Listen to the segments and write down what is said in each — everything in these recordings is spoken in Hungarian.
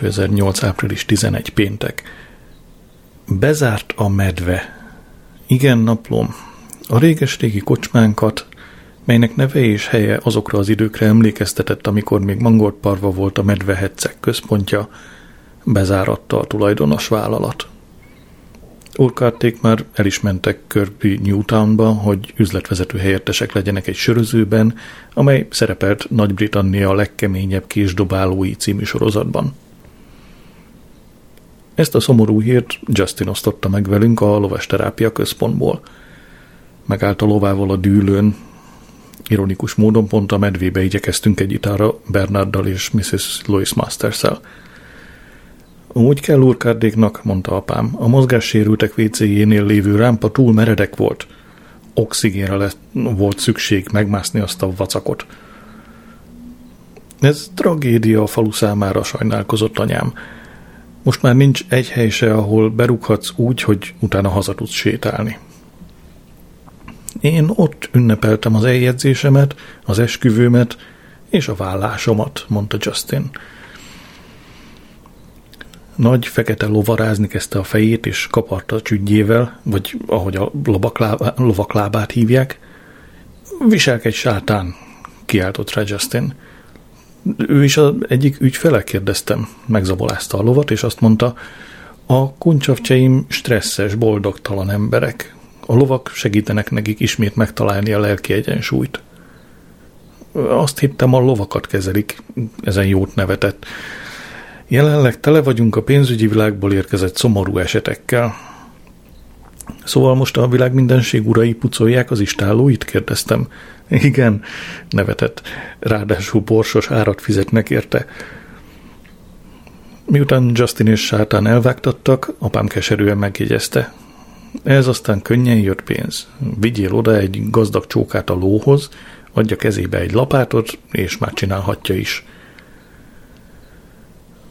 2008. április 11 péntek. Bezárt a medve. Igen, naplom. A réges-régi kocsmánkat, melynek neve és helye azokra az időkre emlékeztetett, amikor még Mangortparva volt a medvehetszek központja, bezáratta a tulajdonos vállalat. Urkárték már el is mentek Kirby Newtownba, hogy üzletvezető helyettesek legyenek egy sörözőben, amely szerepelt Nagy-Britannia legkeményebb késdobálói című sorozatban. Ezt a szomorú hírt Justin osztotta meg velünk a lovasterápia központból. Megállt a lovával a dűlőn, ironikus módon pont a medvébe igyekeztünk egy itára Bernarddal és Mrs. Louis Masters-el. Úgy kell urkárdéknak, mondta apám. A mozgássérültek WC-jénél lévő rámpa túl meredek volt. Oxigénre lett, volt szükség megmászni azt a vacakot. Ez tragédia a falu számára, sajnálkozott anyám. Most már nincs egy hely se, ahol berúghatsz úgy, hogy utána haza tudsz sétálni. Én ott ünnepeltem az eljegyzésemet, az esküvőmet és a vállásomat, mondta Justin. Nagy fekete lovarázni kezdte a fejét, és kaparta a csügyével, vagy ahogy a lovaklábát hívják. Viselkedj sátán, kiáltott rá Justin. Ő is az egyik ügyfele kérdeztem. Megzabolázta a lovat, és azt mondta, a kuncsavcseim stresszes, boldogtalan emberek. A lovak segítenek nekik ismét megtalálni a lelki egyensúlyt. Azt hittem, a lovakat kezelik, ezen jót nevetett. Jelenleg tele vagyunk a pénzügyi világból érkezett szomorú esetekkel. Szóval most a világ mindenség urai pucolják az istállóit? kérdeztem. Igen, nevetett. Ráadásul borsos árat fizetnek érte. Miután Justin és Sátán elvágtattak, apám keserűen megjegyezte. Ez aztán könnyen jött pénz. Vigyél oda egy gazdag csókát a lóhoz, adja kezébe egy lapátot, és már csinálhatja is.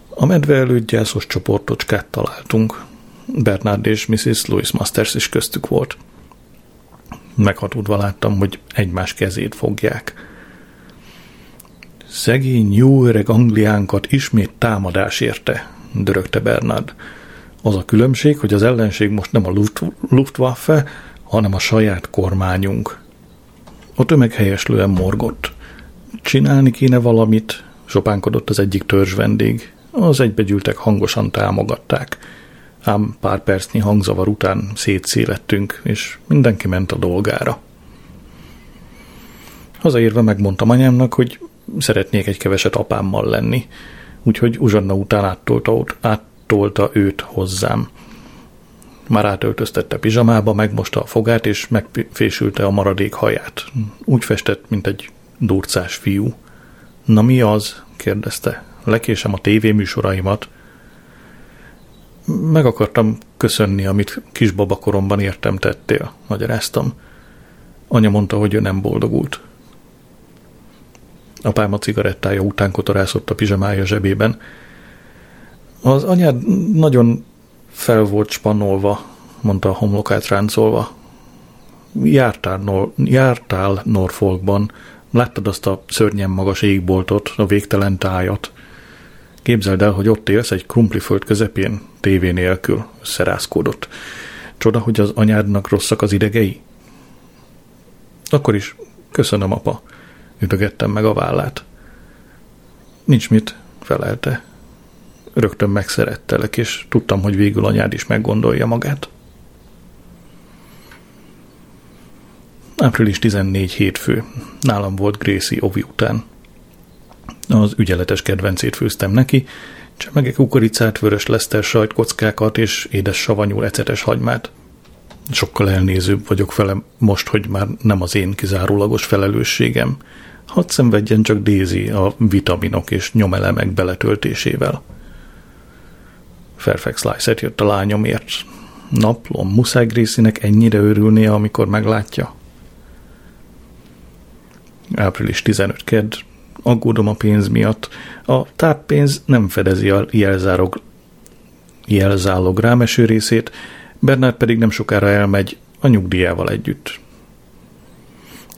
A medve előtt gyászos csoportocskát találtunk. Bernard és Mrs. Louis Masters is köztük volt. Meghatódva láttam, hogy egymás kezét fogják. Szegény, jó öreg Angliánkat ismét támadás érte, dörögte Bernard. Az a különbség, hogy az ellenség most nem a Luftwaffe, hanem a saját kormányunk. A tömeg helyeslően morgott. Csinálni kéne valamit, sopánkodott az egyik törzs vendég. Az egybegyűltek hangosan támogatták. Ám pár percnyi hangzavar után szétszélettünk, és mindenki ment a dolgára. Hazaérve megmondtam anyámnak, hogy szeretnék egy keveset apámmal lenni, úgyhogy Uzsanna után áttolta, áttolta őt hozzám. Már átöltöztette pizsamába, megmosta a fogát, és megfésülte a maradék haját. Úgy festett, mint egy durcás fiú. Na mi az? kérdezte lekésem a tévéműsoraimat. Meg akartam köszönni, amit kisbabakoromban értem tettél, magyaráztam. Anya mondta, hogy ő nem boldogult. Apám a cigarettája után kotorászott a pizsamája zsebében. Az anyád nagyon fel volt spannolva, mondta a homlokát ráncolva. Jártál, Nor- jártál Norfolkban, láttad azt a szörnyen magas égboltot, a végtelen tájat. Képzeld el, hogy ott élsz egy krumpliföld közepén, tévé nélkül, szerázkódott. Csoda, hogy az anyádnak rosszak az idegei? Akkor is köszönöm, apa, ütögettem meg a vállát. Nincs mit, felelte. Rögtön megszerettelek, és tudtam, hogy végül anyád is meggondolja magát. Április 14 hétfő. Nálam volt Gracie Ovi után. Az ügyeletes kedvencét főztem neki, csemege kukoricát, vörös leszter sajtkockákat és édes savanyú ecetes hagymát. Sokkal elnézőbb vagyok vele most, hogy már nem az én kizárólagos felelősségem. Hadd szenvedjen csak Daisy a vitaminok és nyomelemek beletöltésével. Fairfax Slice jött a lányomért. Naplom, muszáj Gracie-nek ennyire örülnie, amikor meglátja. Április 15 kedd, aggódom a pénz miatt. A táppénz nem fedezi a jelzálog, jelzálog rámeső részét, Bernard pedig nem sokára elmegy a nyugdíjával együtt.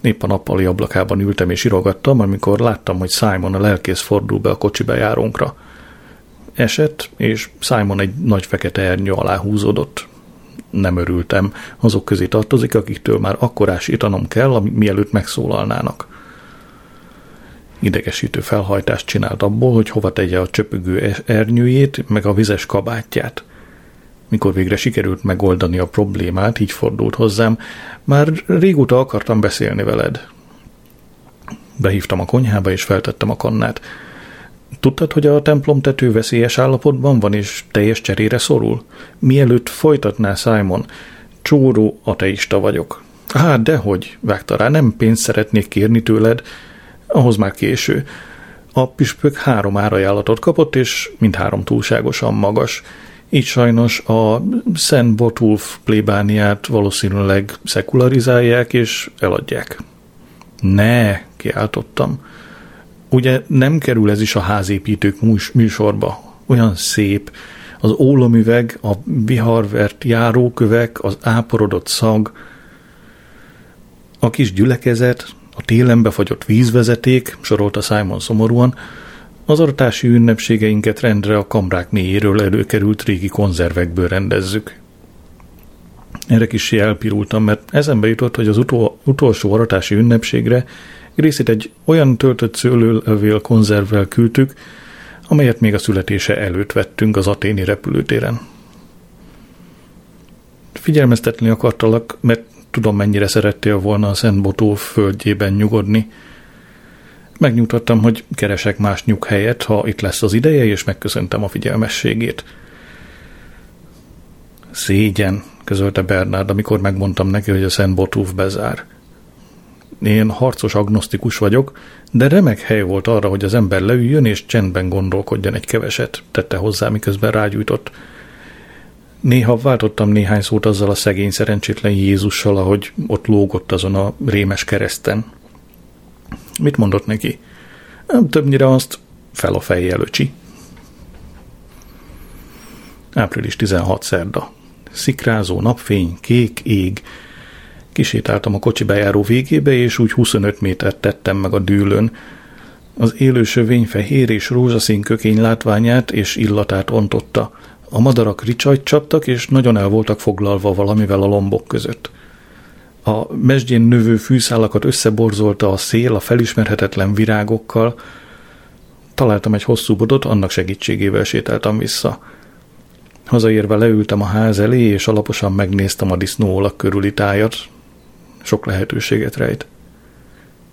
Épp a nappali ablakában ültem és irogattam, amikor láttam, hogy Simon a lelkész fordul be a kocsi bejárónkra. esett, és Simon egy nagy fekete ernyő alá húzódott. Nem örültem, azok közé tartozik, akiktől már akkorás itanom kell, mielőtt megszólalnának. Idegesítő felhajtást csinált abból, hogy hova tegye a csöpögő ernyőjét, meg a vizes kabátját. Mikor végre sikerült megoldani a problémát, így fordult hozzám, már régóta akartam beszélni veled. Behívtam a konyhába, és feltettem a kannát. Tudtad, hogy a templom tető veszélyes állapotban van, és teljes cserére szorul? Mielőtt folytatná Simon, csóró ateista vagyok. Hát, dehogy, vágta rá, nem pénzt szeretnék kérni tőled, ahhoz már késő. A püspök három árajánlatot kapott, és mindhárom túlságosan magas. Így sajnos a Szent Botulf plébániát valószínűleg szekularizálják és eladják. Ne, kiáltottam. Ugye nem kerül ez is a házépítők műsorba. Olyan szép. Az ólomüveg, a viharvert járókövek, az áporodott szag, a kis gyülekezet, a télen befagyott vízvezeték, sorolta Simon szomorúan, az aratási ünnepségeinket rendre a kamrák mélyéről előkerült régi konzervekből rendezzük. Erre kis elpirultam, mert eszembe jutott, hogy az utol, utolsó aratási ünnepségre Grészit egy olyan töltött szőlőlevél konzervvel küldtük, amelyet még a születése előtt vettünk az aténi repülőtéren. Figyelmeztetni akartalak, mert tudom, mennyire szerettél volna a Szent Botó földjében nyugodni. Megnyugtattam, hogy keresek más nyughelyet, ha itt lesz az ideje, és megköszöntem a figyelmességét. Szégyen, közölte Bernard, amikor megmondtam neki, hogy a Szent Botúf bezár. Én harcos agnosztikus vagyok, de remek hely volt arra, hogy az ember leüljön és csendben gondolkodjon egy keveset, tette hozzá, miközben rágyújtott. Néha váltottam néhány szót azzal a szegény szerencsétlen Jézussal, ahogy ott lógott azon a rémes kereszten. Mit mondott neki? Többnyire azt fel a fejjel, öcsi. Április 16 szerda. Szikrázó napfény, kék ég. Kisétáltam a kocsi bejáró végébe, és úgy 25 métert tettem meg a dűlön. Az élő sövény fehér és rózsaszín kökény látványát és illatát ontotta – a madarak ricsajt csaptak, és nagyon el voltak foglalva valamivel a lombok között. A mesdjén növő fűszálakat összeborzolta a szél a felismerhetetlen virágokkal. Találtam egy hosszú bodot, annak segítségével sétáltam vissza. Hazaérve leültem a ház elé, és alaposan megnéztem a disznóolak körüli tájat. Sok lehetőséget rejt.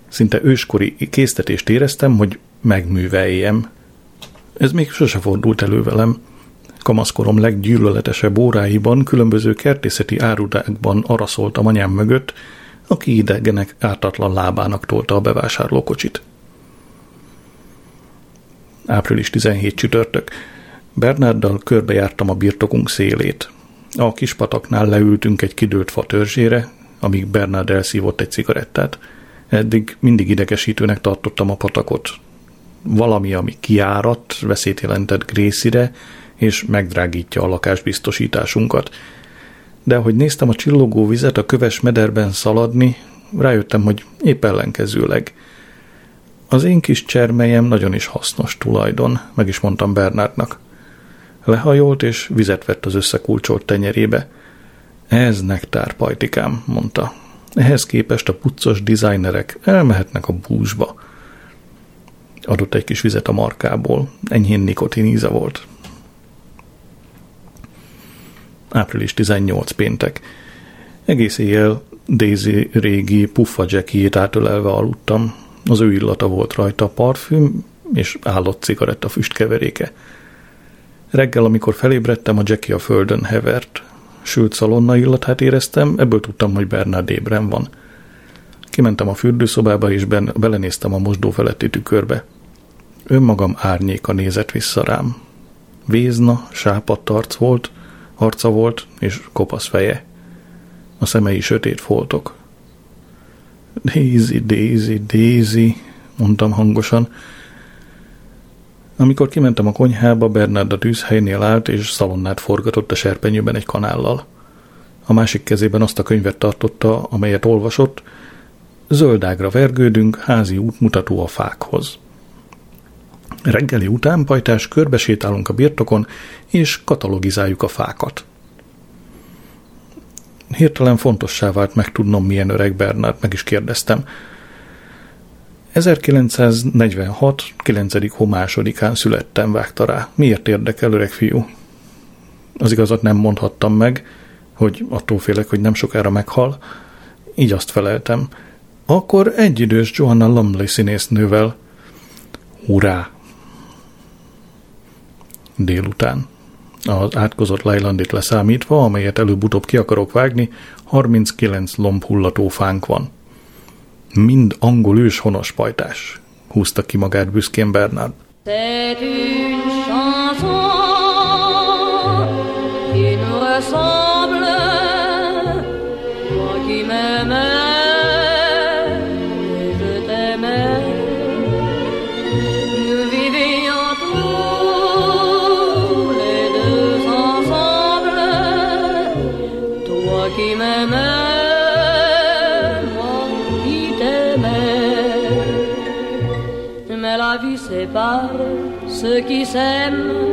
Szinte őskori késztetést éreztem, hogy megműveljem. Ez még sose fordult elő velem kamaszkorom leggyűlöletesebb óráiban különböző kertészeti árudákban araszoltam anyám mögött, aki idegenek ártatlan lábának tolta a bevásárlókocsit. Április 17 csütörtök. Bernarddal körbejártam a birtokunk szélét. A kis pataknál leültünk egy kidőlt fa törzsére, amíg Bernard elszívott egy cigarettát. Eddig mindig idegesítőnek tartottam a patakot. Valami, ami kiárat, veszélyt jelentett Grészire, és megdrágítja a lakásbiztosításunkat. De ahogy néztem a csillogó vizet a köves mederben szaladni, rájöttem, hogy épp ellenkezőleg. Az én kis csermelyem nagyon is hasznos tulajdon, meg is mondtam Bernardnak. Lehajolt, és vizet vett az összekulcsolt tenyerébe. Ez nektár, pajtikám, mondta. Ehhez képest a puccos designerek elmehetnek a búzsba. Adott egy kis vizet a markából, enyhén nikotiníze volt április 18 péntek. Egész éjjel Daisy régi puffa jackiét átölelve aludtam. Az ő illata volt rajta, parfüm és állott cigaretta füstkeveréke. Reggel, amikor felébredtem, a Jackie a földön hevert. Sült szalonna illatát éreztem, ebből tudtam, hogy Bernard ébren van. Kimentem a fürdőszobába, és ben, belenéztem a mosdó feletti tükörbe. Önmagam árnyéka nézett vissza rám. Vézna, sápadt arc volt, Arca volt, és kopasz feje. A szemei sötét foltok. Daisy, Daisy, Daisy, mondtam hangosan. Amikor kimentem a konyhába, Bernard a tűzhelynél állt, és szalonnát forgatott a serpenyőben egy kanállal. A másik kezében azt a könyvet tartotta, amelyet olvasott, Zöldágra vergődünk, házi útmutató a fákhoz. Reggeli után pajtás körbesétálunk a birtokon, és katalogizáljuk a fákat. Hirtelen fontossá vált megtudnom, milyen öreg Bernard, meg is kérdeztem. 1946. 9. hó másodikán születtem, vágta rá. Miért érdekel, öreg fiú? Az igazat nem mondhattam meg, hogy attól félek, hogy nem sokára meghal. Így azt feleltem. Akkor egyidős Joanna Lumley színésznővel. Hurrá! Délután. Az átkozott Lejlandit leszámítva, amelyet előbb-utóbb ki akarok vágni, 39 lombhullató fánk van. Mind angol ős honos pajtás, húzta ki magát büszkén Bernard. Sépare ceux qui s'aiment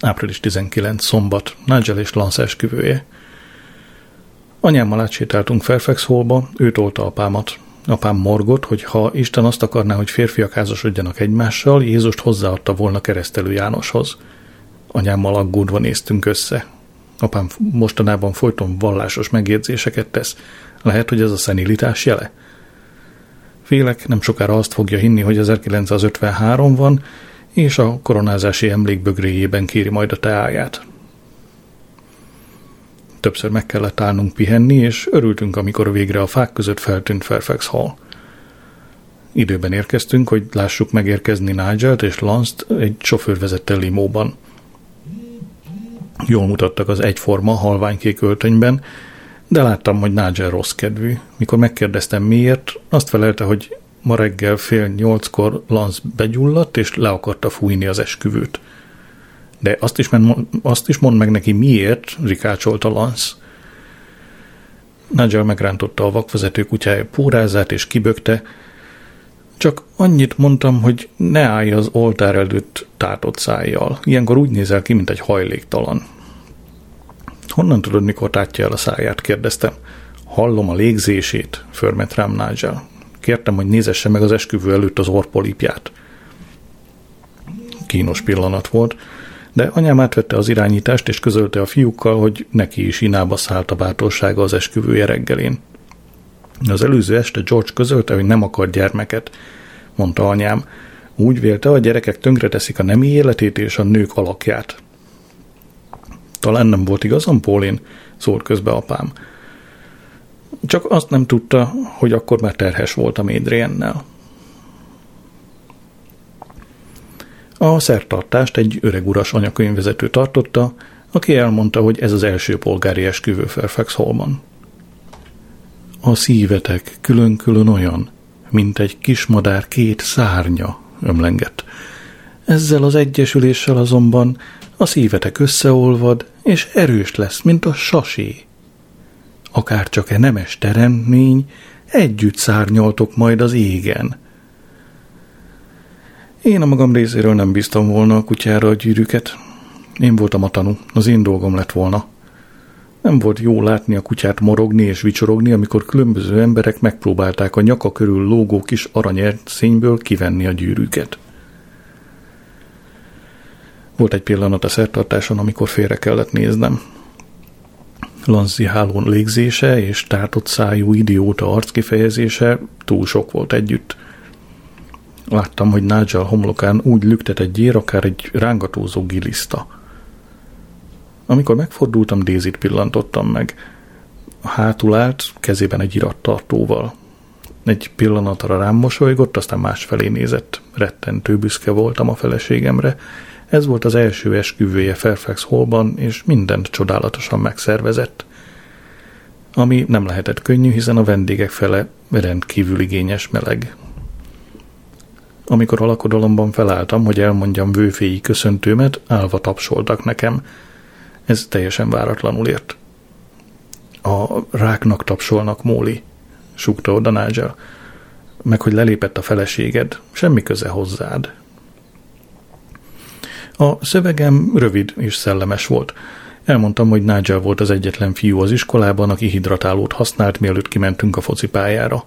április 19 szombat, Nigel és Lance esküvője. Anyámmal átsétáltunk Fairfax Hallba, ő tolta apámat. Apám morgott, hogy ha Isten azt akarná, hogy férfiak házasodjanak egymással, Jézust hozzáadta volna keresztelő Jánoshoz. Anyámmal aggódva néztünk össze. Apám mostanában folyton vallásos megjegyzéseket tesz. Lehet, hogy ez a szenilitás jele? Félek, nem sokára azt fogja hinni, hogy 1953 van, és a koronázási emlékbögréjében kéri majd a teáját. Többször meg kellett állnunk pihenni, és örültünk, amikor végre a fák között feltűnt Fairfax Hall. Időben érkeztünk, hogy lássuk megérkezni Nigel-t és Lance-t egy sofőr vezette limóban. Jól mutattak az egyforma, halványkék öltönyben, de láttam, hogy Nigel rossz kedvű. Mikor megkérdeztem miért, azt felelte, hogy ma reggel fél nyolckor Lance begyulladt, és le akarta fújni az esküvőt. De azt is, men, azt is mond meg neki miért, rikácsolta Lance. Nigel megrántotta a vakvezető kutyája pórázát, és kibökte. Csak annyit mondtam, hogy ne állj az oltár előtt tátott szájjal. Ilyenkor úgy nézel ki, mint egy hajléktalan. Honnan tudod, mikor tátja el a száját? kérdeztem. Hallom a légzését, förmet rám Nigel. Kértem, hogy nézesse meg az esküvő előtt az orpolipját. Kínos pillanat volt, de anyám átvette az irányítást, és közölte a fiúkkal, hogy neki is inába szállt a bátorsága az esküvője reggelén. Az előző este George közölte, hogy nem akar gyermeket, mondta anyám. Úgy vélte, a gyerekek tönkreteszik a nemi életét és a nők alakját. Talán nem volt igazam, Pólin, szólt közbe apám. Csak azt nem tudta, hogy akkor már terhes volt a Adriennel. A szertartást egy öreg uras anyakönyvvezető tartotta, aki elmondta, hogy ez az első polgári esküvő Fairfax Hallman. A szívetek külön-külön olyan, mint egy kismadár két szárnya, ömlengett. Ezzel az egyesüléssel azonban a szívetek összeolvad, és erős lesz, mint a sasé akár csak e nemes teremtmény, együtt szárnyaltok majd az égen. Én a magam részéről nem bíztam volna a kutyára a gyűrűket. Én voltam a tanú, az én dolgom lett volna. Nem volt jó látni a kutyát morogni és vicsorogni, amikor különböző emberek megpróbálták a nyaka körül lógó kis aranyert színből kivenni a gyűrűket. Volt egy pillanat a szertartáson, amikor félre kellett néznem. Lanzi hálón légzése és tátott szájú idióta arckifejezése túl sok volt együtt. Láttam, hogy Nigel homlokán úgy lüktet egy gyér, akár egy rángatózó giliszta. Amikor megfordultam, Dézit pillantottam meg. Hátul állt, kezében egy irattartóval. Egy pillanatra rám mosolygott, aztán másfelé nézett. Rettentő büszke voltam a feleségemre. Ez volt az első esküvője Fairfax Hallban, és mindent csodálatosan megszervezett. Ami nem lehetett könnyű, hiszen a vendégek fele rendkívül igényes meleg. Amikor a lakodalomban felálltam, hogy elmondjam vőféi köszöntőmet, állva tapsoltak nekem. Ez teljesen váratlanul ért. A ráknak tapsolnak, Móli, súgta oda Nigel. Meg, hogy lelépett a feleséged, semmi köze hozzád. A szövegem rövid és szellemes volt. Elmondtam, hogy Nigel volt az egyetlen fiú az iskolában, aki hidratálót használt, mielőtt kimentünk a focipályára.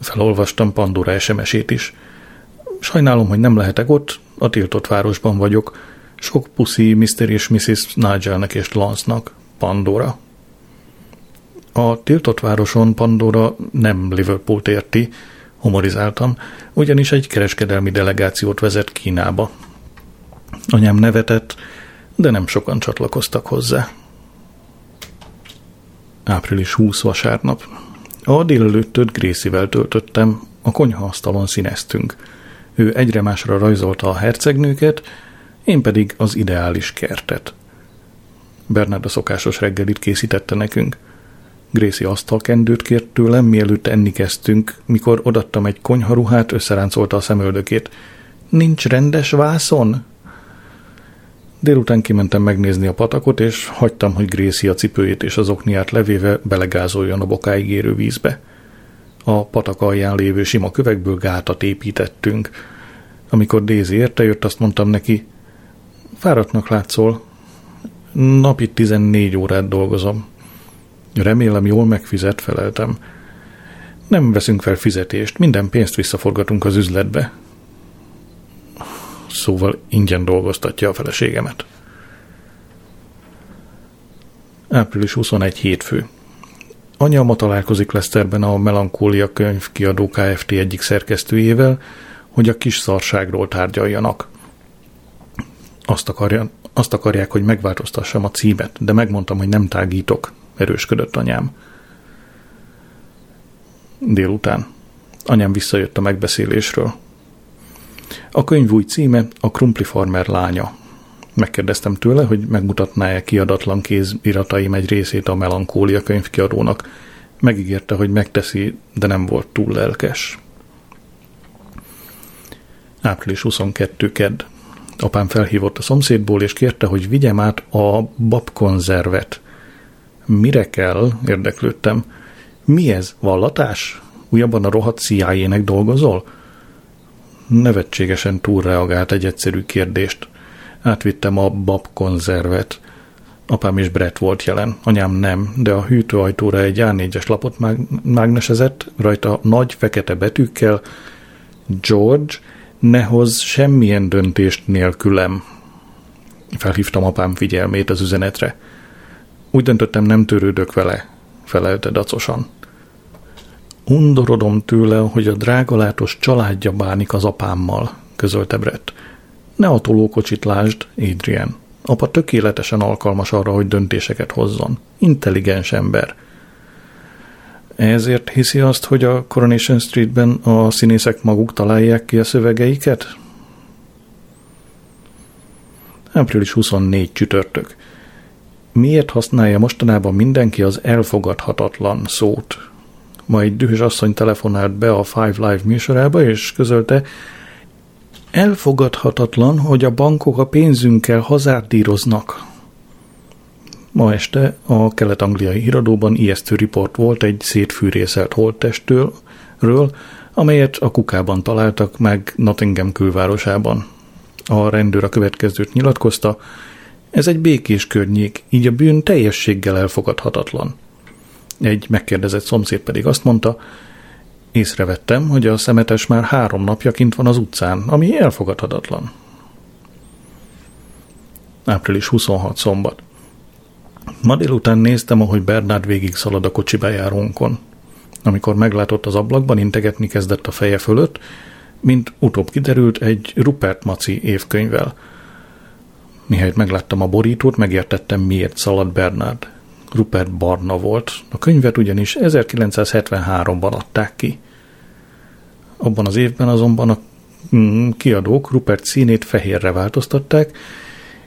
Felolvastam Pandora SMS-ét is. Sajnálom, hogy nem lehetek ott, a tiltott városban vagyok. Sok puszi Mr. és Mrs. Nigelnek és Lance-nak. Pandora. A tiltott városon Pandora nem Liverpool érti, humorizáltam, ugyanis egy kereskedelmi delegációt vezet Kínába. Anyám nevetett, de nem sokan csatlakoztak hozzá. Április 20 vasárnap. A délelőttöt Grészivel töltöttem, a konyhaasztalon színeztünk. Ő egyre másra rajzolta a hercegnőket, én pedig az ideális kertet. Bernard a szokásos reggelit készítette nekünk – Gracie asztalkendőt kért tőlem, mielőtt enni kezdtünk, mikor odattam egy konyharuhát, összeráncolta a szemöldökét. Nincs rendes vászon? Délután kimentem megnézni a patakot, és hagytam, hogy Gracie a cipőjét és az okniát levéve belegázoljon a bokáig érő vízbe. A patak alján lévő sima kövekből gátat építettünk. Amikor Daisy érte jött, azt mondtam neki, fáradtnak látszol, napi 14 órát dolgozom. Remélem jól megfizet, feleltem. Nem veszünk fel fizetést, minden pénzt visszaforgatunk az üzletbe. Szóval ingyen dolgoztatja a feleségemet. Április 21 hétfő. Anya ma találkozik Leszterben a Melankólia könyv kiadó Kft. egyik szerkesztőjével, hogy a kis szarságról tárgyaljanak. Azt, akarja, azt akarják, hogy megváltoztassam a címet, de megmondtam, hogy nem tágítok erősködött anyám. Délután. Anyám visszajött a megbeszélésről. A könyv új címe a Krumpli Farmer lánya. Megkérdeztem tőle, hogy megmutatná-e kiadatlan kézirataim egy részét a Melankólia könyvkiadónak. Megígérte, hogy megteszi, de nem volt túl lelkes. Április 22. kedd. Apám felhívott a szomszédból, és kérte, hogy vigyem át a babkonzervet – Mire kell? Érdeklődtem. Mi ez? Vallatás? Újabban a rohadt cia dolgozol? Nevetségesen túlreagált egy egyszerű kérdést. Átvittem a babkonzervet. Apám és Brett volt jelen, anyám nem, de a hűtőajtóra egy A4-es lapot mág- mágnesezett, rajta nagy fekete betűkkel George, ne hoz semmilyen döntést nélkülem. Felhívtam apám figyelmét az üzenetre. Úgy döntöttem, nem törődök vele, felelte dacosan. Undorodom tőle, hogy a drágalátos családja bánik az apámmal, közölte Brett. Ne a tolókocsit lásd, Adrian. Apa tökéletesen alkalmas arra, hogy döntéseket hozzon. Intelligens ember. Ezért hiszi azt, hogy a Coronation Streetben a színészek maguk találják ki a szövegeiket? Április 24 csütörtök. Miért használja mostanában mindenki az elfogadhatatlan szót? Majd dühös asszony telefonált be a Five Live műsorába, és közölte, elfogadhatatlan, hogy a bankok a pénzünkkel hazárdíroznak. Ma este a kelet-angliai híradóban ijesztő riport volt egy szétfűrészelt holttestről, amelyet a kukában találtak meg Nottingham külvárosában. A rendőr a következőt nyilatkozta, ez egy békés környék, így a bűn teljességgel elfogadhatatlan. Egy megkérdezett szomszéd pedig azt mondta, észrevettem, hogy a szemetes már három napja kint van az utcán, ami elfogadhatatlan. Április 26 szombat. Ma délután néztem, ahogy Bernard végig szalad a kocsi bejárónkon. Amikor meglátott az ablakban, integetni kezdett a feje fölött, mint utóbb kiderült egy Rupert Maci évkönyvvel – Mihelyt megláttam a borítót, megértettem, miért szaladt Bernard. Rupert barna volt. A könyvet ugyanis 1973-ban adták ki. Abban az évben azonban a mm, kiadók Rupert színét fehérre változtatták,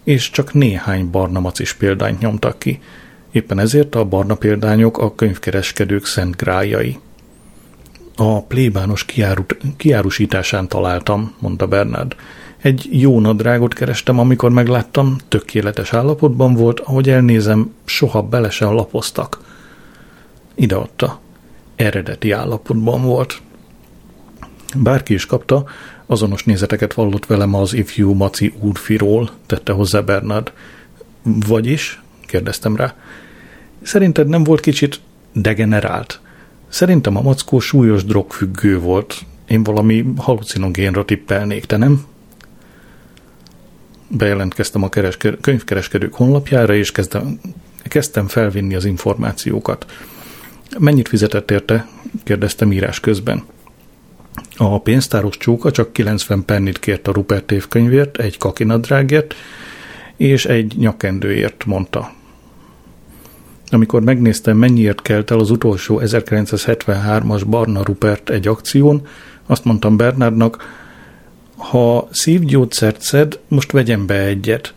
és csak néhány barna macis példányt nyomtak ki. Éppen ezért a barna példányok a könyvkereskedők szent grájai. A plébános kiárut, kiárusításán találtam, mondta Bernard. Egy jó nadrágot kerestem, amikor megláttam, tökéletes állapotban volt, ahogy elnézem, soha bele sem lapoztak. Ideadta. Eredeti állapotban volt. Bárki is kapta, azonos nézeteket vallott velem az ifjú Maci úrfiról, tette hozzá Bernard. Vagyis? kérdeztem rá. Szerinted nem volt kicsit degenerált? Szerintem a mackó súlyos drogfüggő volt. Én valami halucinogénra tippelnék, te nem? Bejelentkeztem a kereske- könyvkereskedők honlapjára, és kezdem, kezdtem felvinni az információkat. Mennyit fizetett érte? kérdeztem írás közben. A pénztáros csóka csak 90 pennit kért a Rupert évkönyvért, egy kakinadrágért és egy nyakendőért, mondta. Amikor megnéztem, mennyiért kelt el az utolsó 1973-as Barna Rupert egy akción, azt mondtam Bernardnak, ha szívgyógyszert szed, most vegyem be egyet.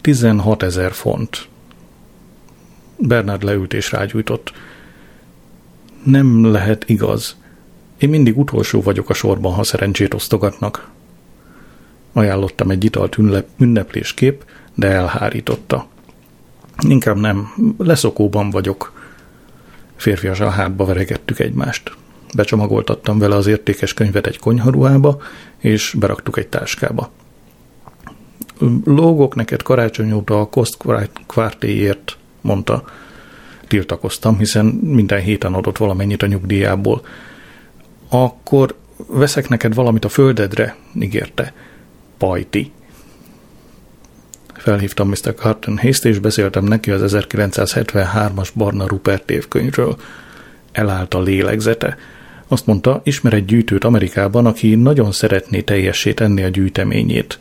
16 ezer font. Bernard leült és rágyújtott. Nem lehet igaz. Én mindig utolsó vagyok a sorban, ha szerencsét osztogatnak. Ajánlottam egy italt ünneplésképp, de elhárította. Inkább nem, leszokóban vagyok. Férfiasan hátba veregettük egymást. Becsomagoltattam vele az értékes könyvet egy konyharuhába, és beraktuk egy táskába. Lógok neked karácsony óta a Kost kvártéért, mondta. Tiltakoztam, hiszen minden héten adott valamennyit a nyugdíjából. Akkor veszek neked valamit a földedre, ígérte. Pajti. Felhívtam Mr. Carton Hayes-t, és beszéltem neki az 1973-as Barna Rupert évkönyvről. Elállt a lélegzete. Azt mondta, ismer egy gyűjtőt Amerikában, aki nagyon szeretné teljessé tenni a gyűjteményét.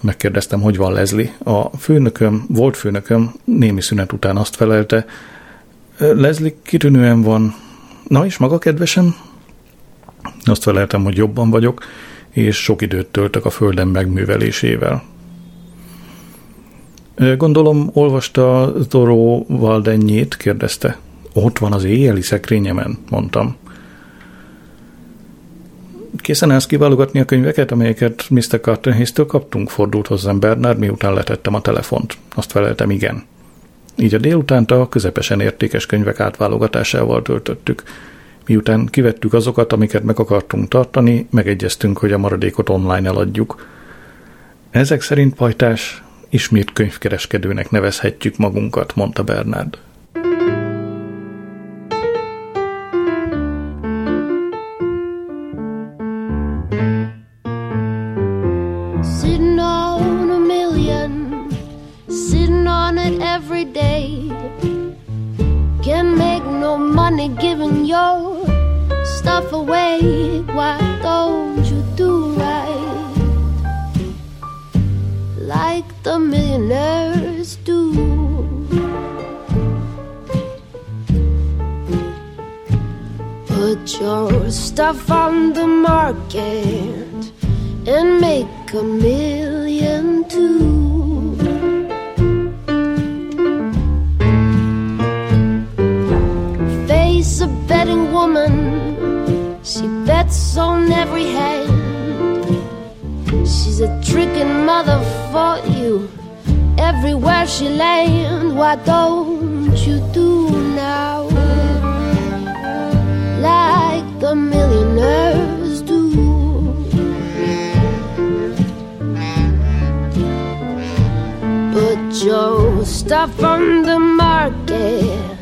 Megkérdeztem, hogy van Leslie. A főnököm, volt főnököm, némi szünet után azt felelte, Leslie kitűnően van. Na és maga, kedvesem? Azt feleltem, hogy jobban vagyok, és sok időt töltök a földem megművelésével. Gondolom, olvasta Zoró Valdennyét, kérdezte. Ott van az éjjeli szekrényemen, mondtam. Készen állsz kiválogatni a könyveket, amelyeket Mr. Cartenhésztől kaptunk, fordult hozzám Bernard, miután letettem a telefont. Azt feleltem, igen. Így a délutánt a közepesen értékes könyvek átválogatásával töltöttük. Miután kivettük azokat, amiket meg akartunk tartani, megegyeztünk, hogy a maradékot online eladjuk. Ezek szerint, pajtás, ismét könyvkereskedőnek nevezhetjük magunkat, mondta Bernard. it every day. can't make no money giving your stuff away. Why don't you do right? Like the millionaires do. Put your stuff on the market and make a million too. betting woman. She bets on every hand. She's a tricking mother for you. Everywhere she lands, why don't you do now? Like the millionaires do. Put your stuff on the market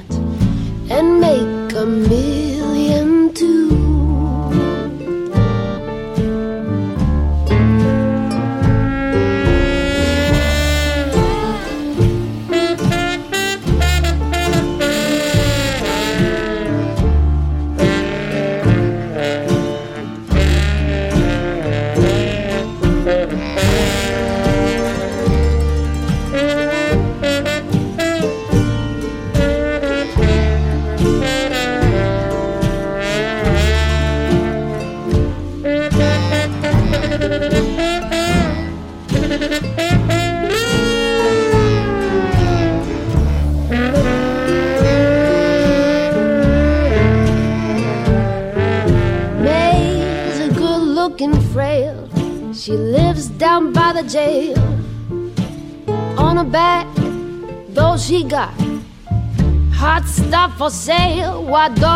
Eu Adoro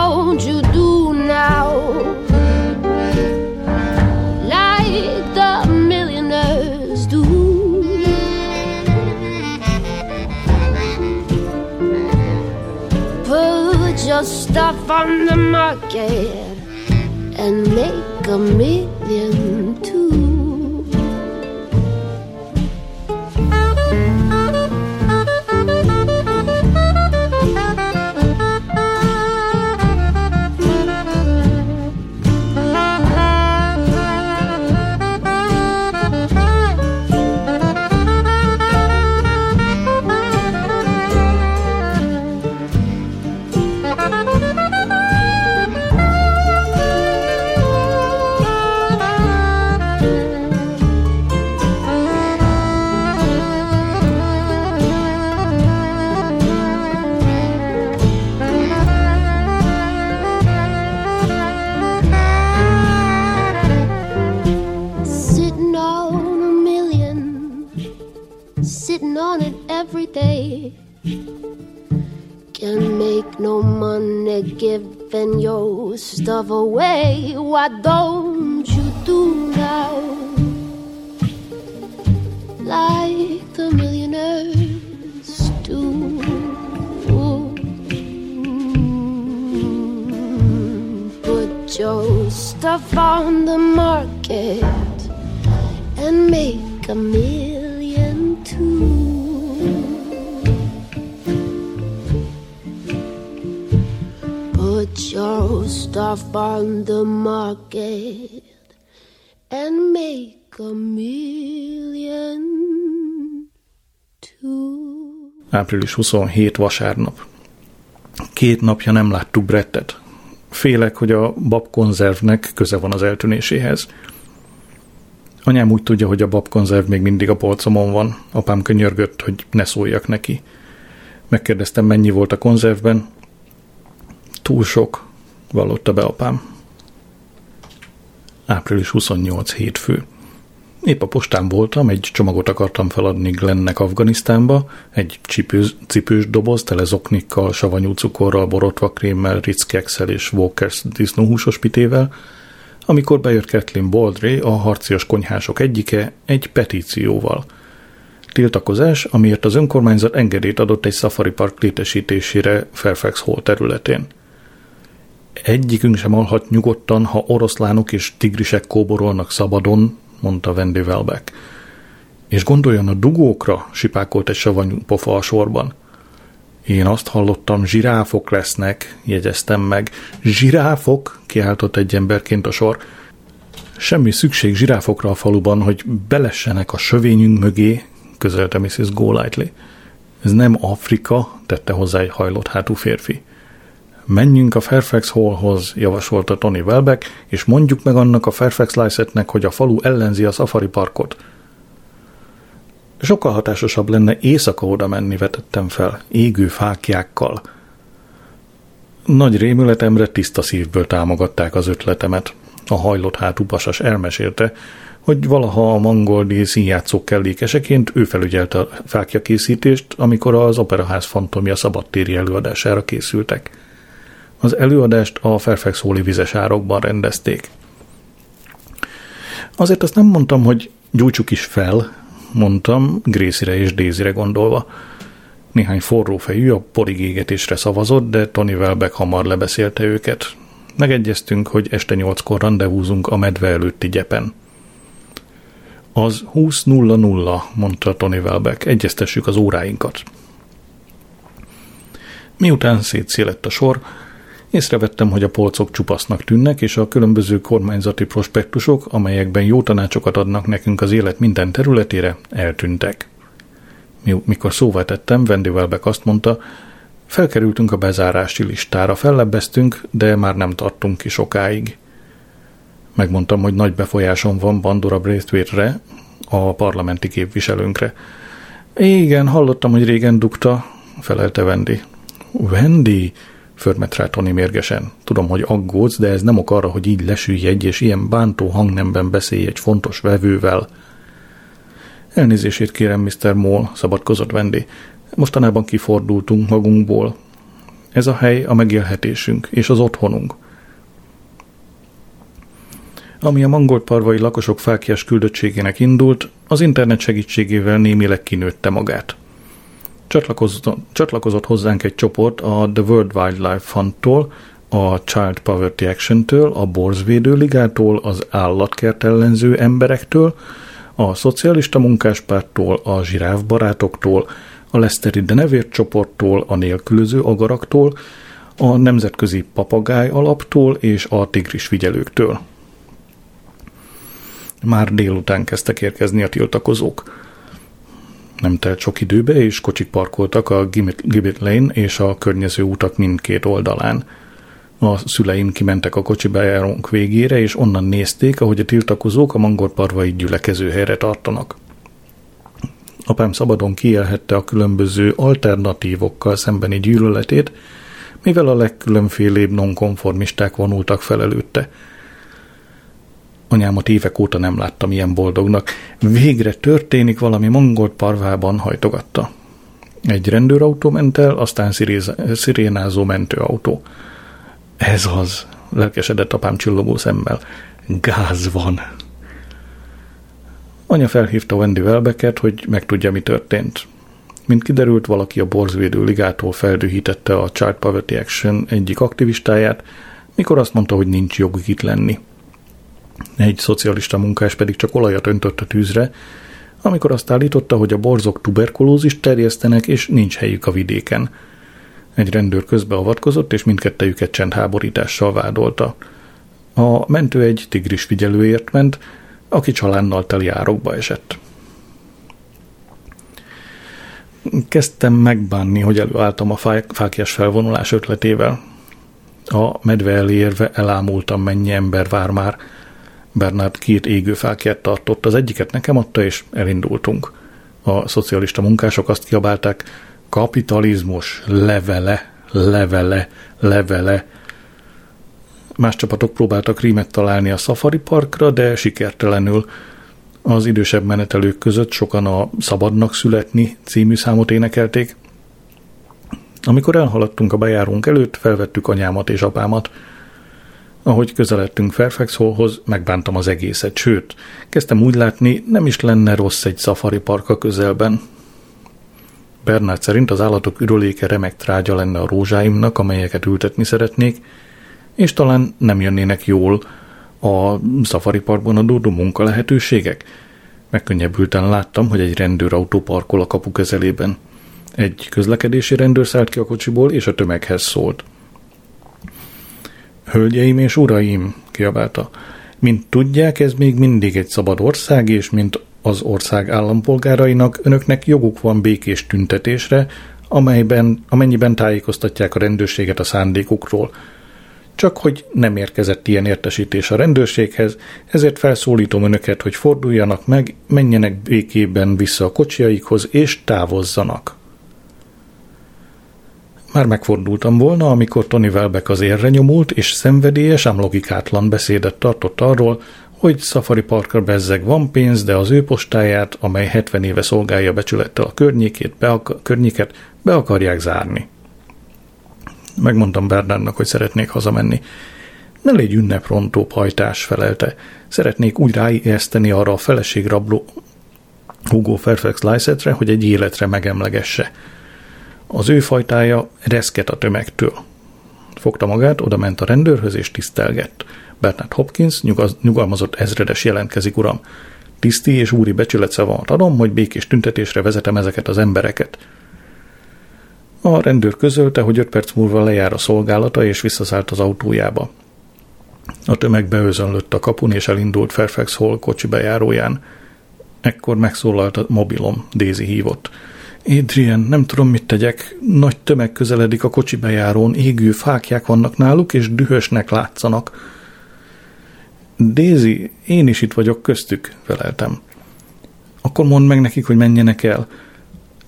Április 27 vasárnap. Két napja nem láttuk Brettet. Félek, hogy a babkonzervnek köze van az eltűnéséhez. Anyám úgy tudja, hogy a babkonzerv még mindig a polcomon van. Apám könyörgött, hogy ne szóljak neki. Megkérdeztem, mennyi volt a konzervben. Túl sok, vallotta be apám. Április 28 hétfő. Épp a postán voltam, egy csomagot akartam feladni Glennek Afganisztánba, egy cipős, cipős doboz tele zoknikkal, savanyú cukorral, borotva krémmel, Ritz és Walkers disznóhúsos pitével, amikor bejött Kathleen Baldry, a harcias konyhások egyike, egy petícióval. Tiltakozás, amiért az önkormányzat engedélyt adott egy safari park létesítésére Fairfax Hall területén. Egyikünk sem alhat nyugodtan, ha oroszlánok és tigrisek kóborolnak szabadon, mondta Wendy Welbeck. És gondoljon a dugókra, sipákolt egy savanyú pofa a sorban. Én azt hallottam, zsiráfok lesznek, jegyeztem meg. Zsiráfok? kiáltott egy emberként a sor. Semmi szükség zsiráfokra a faluban, hogy belessenek a sövényünk mögé, közölte Mrs. Golightly. Ez nem Afrika, tette hozzá egy hajlott hátú férfi. Menjünk a Fairfax Hallhoz, javasolta Tony Welbeck, és mondjuk meg annak a Fairfax Lysetnek, hogy a falu ellenzi a safari parkot. Sokkal hatásosabb lenne éjszaka oda menni, vetettem fel, égő fákjákkal. Nagy rémületemre tiszta szívből támogatták az ötletemet. A hajlott hátú pasas elmesélte, hogy valaha a mangoldi színjátszók kellékeseként ő felügyelte a fákja készítést, amikor az Operaház fantomja szabadtéri előadására készültek. Az előadást a Fairfax Hóli vizes rendezték. Azért azt nem mondtam, hogy gyújtsuk is fel, mondtam, Gracie-re és Daisy-re gondolva. Néhány forró fejű a porigégetésre szavazott, de Tony Welbeck hamar lebeszélte őket. Megegyeztünk, hogy este nyolckor rendezvúzunk a medve előtti gyepen. Az 20.00, mondta Tony Welbeck, egyeztessük az óráinkat. Miután szétszélett a sor, észrevettem, hogy a polcok csupasznak tűnnek, és a különböző kormányzati prospektusok, amelyekben jó tanácsokat adnak nekünk az élet minden területére, eltűntek. Mikor szóvá tettem, Wendy Welbeck azt mondta, felkerültünk a bezárási listára, fellebbeztünk, de már nem tartunk ki sokáig. Megmondtam, hogy nagy befolyásom van Bandura Braithwaite-re, a parlamenti képviselőnkre. Igen, hallottam, hogy régen dugta, felelte Wendy. Wendy, Förmet rá Tony mérgesen. Tudom, hogy aggódsz, de ez nem ok arra, hogy így lesülj egy, és ilyen bántó hangnemben beszélj egy fontos vevővel. Elnézését kérem, Mr. Moll, szabadkozott Wendy. Mostanában kifordultunk magunkból. Ez a hely a megélhetésünk és az otthonunk. Ami a mangolt parvai lakosok fákiás küldöttségének indult, az internet segítségével némileg kinőtte magát. Csatlakozott, csatlakozott hozzánk egy csoport a The World Wildlife Fundtól, a Child Poverty Action-től, a Borzvédő Ligától, az állatkert ellenző emberektől, a Szocialista Munkáspártól, a Zsiráfbarátoktól, a Leszteri Denevér csoporttól, a Nélkülöző Agaraktól, a Nemzetközi Papagáj Alaptól és a Tigris figyelőktől. Már délután kezdtek érkezni a tiltakozók. Nem telt sok időbe, és kocsik parkoltak a Gibbet Lane és a környező utak mindkét oldalán. A szüleim kimentek a kocsi bejárónk végére, és onnan nézték, ahogy a tiltakozók a mangorparvai gyülekező helyre tartanak. Apám szabadon kielhette a különböző alternatívokkal szembeni gyűlöletét, mivel a legkülönfélébb nonkonformisták vonultak fel előtte – Anyámat évek óta nem láttam ilyen boldognak. Végre történik valami mongolt parvában, hajtogatta. Egy rendőrautó ment el, aztán szirénázó mentőautó. Ez az, lelkesedett apám csillogó szemmel. Gáz van. Anya felhívta Wendy Welbecket, hogy megtudja, mi történt. Mint kiderült, valaki a Borzvédő Ligától feldühítette a Child Poverty Action egyik aktivistáját, mikor azt mondta, hogy nincs joguk itt lenni. Egy szocialista munkás pedig csak olajat öntött a tűzre, amikor azt állította, hogy a borzok tuberkulózist terjesztenek, és nincs helyük a vidéken. Egy rendőr közbeavatkozott, és mindkettejüket csendháborítással vádolta. A mentő egy tigris figyelőért ment, aki csalánnal teli árokba esett. Kezdtem megbánni, hogy előálltam a fákjas felvonulás ötletével. A medve elérve elámultam, mennyi ember vár már – Bernard két égőfákját tartott, az egyiket nekem adta, és elindultunk. A szocialista munkások azt kiabálták, kapitalizmus, levele, levele, levele. Más csapatok próbáltak rímet találni a Safari Parkra, de sikertelenül. Az idősebb menetelők között sokan a Szabadnak születni című számot énekelték. Amikor elhaladtunk a bejárónk előtt, felvettük anyámat és apámat – ahogy közeledtünk Fairfax Hallhoz, megbántam az egészet, sőt, kezdtem úgy látni, nem is lenne rossz egy safari parka közelben. Bernard szerint az állatok ürüléke remek trágya lenne a rózsáimnak, amelyeket ültetni szeretnék, és talán nem jönnének jól a safari parkban adódó munka lehetőségek. Megkönnyebbülten láttam, hogy egy rendőrautó parkol a kapu közelében. Egy közlekedési rendőr szállt ki a kocsiból, és a tömeghez szólt – Hölgyeim és uraim, kiabálta, mint tudják, ez még mindig egy szabad ország, és mint az ország állampolgárainak önöknek joguk van békés tüntetésre, amelyben, amennyiben tájékoztatják a rendőrséget a szándékukról. Csak hogy nem érkezett ilyen értesítés a rendőrséghez, ezért felszólítom önöket, hogy forduljanak meg, menjenek békében vissza a kocsiaikhoz és távozzanak. Már megfordultam volna, amikor Tony Welbeck az érre nyomult, és szenvedélyes, ám logikátlan beszédet tartott arról, hogy Safari Parker bezzeg van pénz, de az ő postáját, amely 70 éve szolgálja becsülettel a környékét, be a környéket, be akarják zárni. Megmondtam Bernardnak, hogy szeretnék hazamenni. Ne légy ünneprontó pajtás, felelte. Szeretnék úgy ráijeszteni arra a feleségrabló Hugo Fairfax Lysetre, hogy egy életre megemlegesse. Az ő fajtája reszket a tömegtől. Fogta magát, oda ment a rendőrhöz és tisztelgett. Bernard Hopkins nyugaz, nyugalmazott ezredes jelentkezik, uram. Tiszti és úri becsületszavat adom, hogy békés tüntetésre vezetem ezeket az embereket. A rendőr közölte, hogy öt perc múlva lejár a szolgálata, és visszaszállt az autójába. A tömeg beőzönlött a kapun, és elindult Fairfax Hall kocsi bejáróján. Ekkor megszólalt a mobilom, Daisy hívott. Adrian, nem tudom, mit tegyek. Nagy tömeg közeledik a kocsi bejárón, égő fákják vannak náluk, és dühösnek látszanak. Daisy, én is itt vagyok köztük, feleltem. Akkor mondd meg nekik, hogy menjenek el.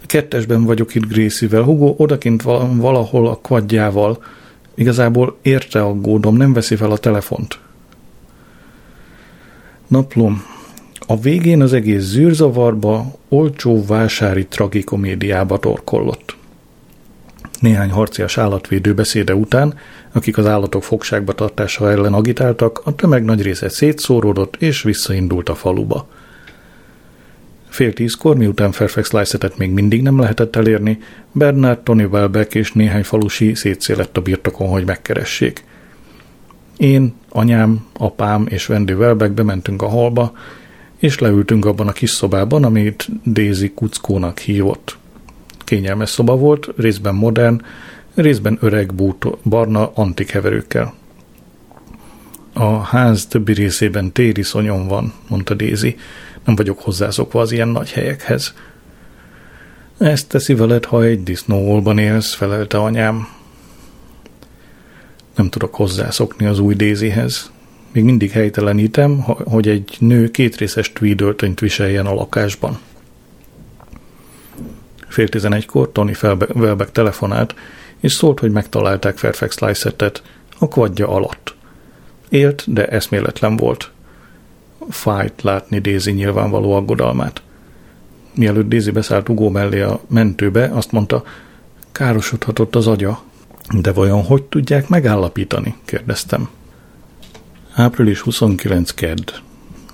Kettesben vagyok itt Gracie-vel, Hugo odakint valahol a kvadjával. Igazából érte aggódom, nem veszi fel a telefont. Naplom. A végén az egész zűrzavarba, olcsó vásári tragikomédiába torkollott. Néhány harcias állatvédő beszéde után, akik az állatok fogságba tartása ellen agitáltak, a tömeg nagy része szétszóródott és visszaindult a faluba. Fél tízkor, miután Fairfax Lysetet még mindig nem lehetett elérni, Bernard, Tony Welbeck és néhány falusi szétszélett a birtokon, hogy megkeressék. Én, anyám, apám és Wendy Welbeck bementünk a halba, és leültünk abban a kis szobában, amit Daisy Kuckónak hívott. Kényelmes szoba volt, részben modern, részben öreg bútor, barna antik heverőkkel. A ház többi részében téri szonyon van, mondta Daisy. Nem vagyok hozzászokva az ilyen nagy helyekhez. Ezt teszi veled, ha egy disznóolban élsz, felelte anyám. Nem tudok hozzászokni az új Daisyhez. Még mindig helytelenítem, hogy egy nő kétrészes tweedöltönyt viseljen a lakásban. Fél tizenegykor Tony Welbeck telefonált, és szólt, hogy megtalálták Fairfax Lysettet a kvadja alatt. Élt, de eszméletlen volt. Fájt látni Daisy nyilvánvaló aggodalmát. Mielőtt Daisy beszállt Ugó mellé a mentőbe, azt mondta, károsodhatott az agya. De vajon hogy tudják megállapítani? kérdeztem. Április 29 kedd.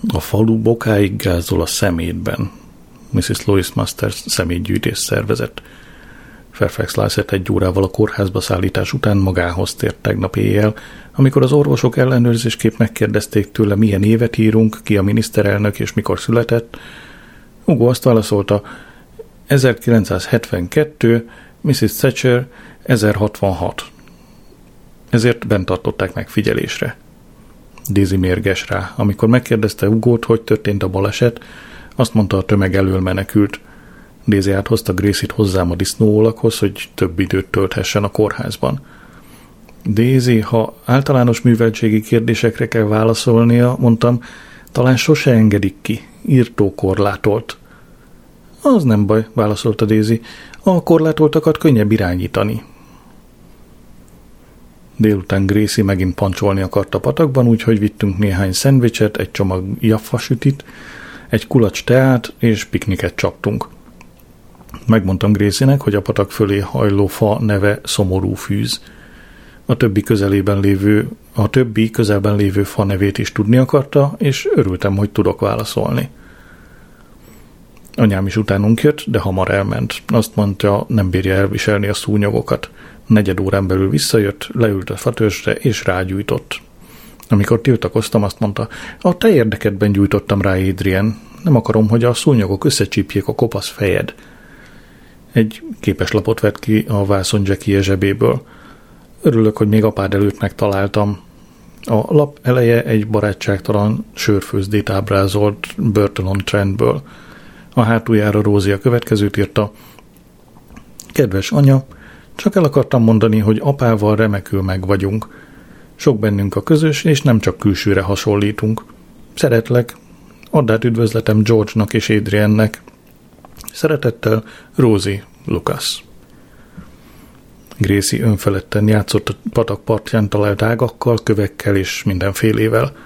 A falu bokáig gázol a szemétben. Mrs. Louis Masters szemétgyűjtés szervezett. Fairfax Lyset egy órával a kórházba szállítás után magához tért tegnap éjjel, amikor az orvosok ellenőrzésképp megkérdezték tőle, milyen évet írunk, ki a miniszterelnök és mikor született. Hugo azt válaszolta, 1972, Mrs. Thatcher 1066. Ezért bent tartották megfigyelésre. Daisy mérges rá. Amikor megkérdezte Ugót, hogy történt a baleset, azt mondta, a tömeg elől menekült. Daisy áthozta Gracie-t hozzám a disznóolakhoz, hogy több időt tölthessen a kórházban. Daisy, ha általános műveltségi kérdésekre kell válaszolnia, mondtam, talán sose engedik ki, írtó korlátolt. Az nem baj, válaszolta Daisy. A korlátoltakat könnyebb irányítani. Délután Gracie megint pancsolni akart a patakban, úgyhogy vittünk néhány szendvicset, egy csomag jaffasütit, egy kulacs teát és pikniket csaptunk. Megmondtam Grészének, hogy a patak fölé hajló fa neve szomorú fűz. A többi közelében lévő, a többi közelben lévő fa nevét is tudni akarta, és örültem, hogy tudok válaszolni. Anyám is utánunk jött, de hamar elment. Azt mondta, nem bírja elviselni a szúnyogokat. Negyed órán belül visszajött, leült a fatörsre és rágyújtott. Amikor tiltakoztam, azt mondta, a te érdekedben gyújtottam rá, Adrian. Nem akarom, hogy a szúnyogok összecsípjék a kopasz fejed. Egy képeslapot vett ki a vászon Jackie zsebéből. Örülök, hogy még apád előtt megtaláltam. A lap eleje egy barátságtalan sörfőzdét ábrázolt Burton Trendből. A hátuljára Rózi a következőt írta. Kedves anya, csak el akartam mondani, hogy apával remekül meg vagyunk. Sok bennünk a közös, és nem csak külsőre hasonlítunk. Szeretlek. Add át üdvözletem George-nak és Adriennek. Szeretettel, Rosie Lucas. Gracie önfeledten játszott a patak partján talált ágakkal, kövekkel és mindenfélével.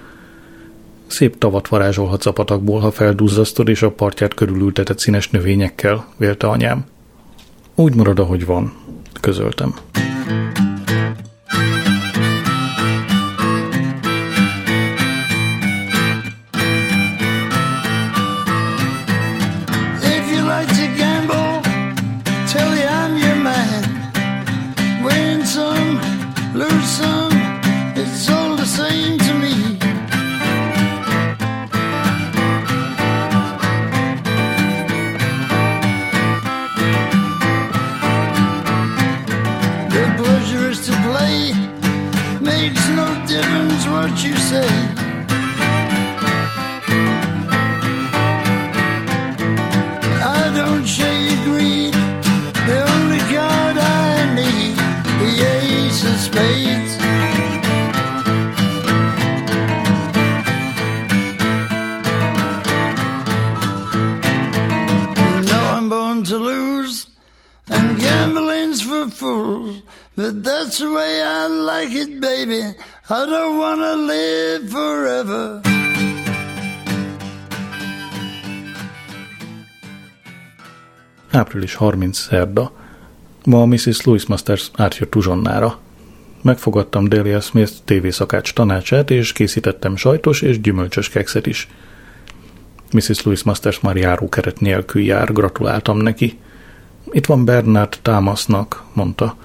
Szép tavat varázsolhatsz a patakból, ha felduzzasztod, és a partját körülültetett színes növényekkel, vélte anyám. Úgy marad, ahogy van, közöltem. Like it, baby. I don't wanna live forever. Április 30 szerda. Ma Mrs. Louis Masters átjött uzsonnára. Megfogadtam Delia Smith tévészakács tanácsát, és készítettem sajtos és gyümölcsös kekszet is. Mrs. Louis Masters már járókeret nélkül jár, gratuláltam neki. Itt van Bernard támasznak, mondta.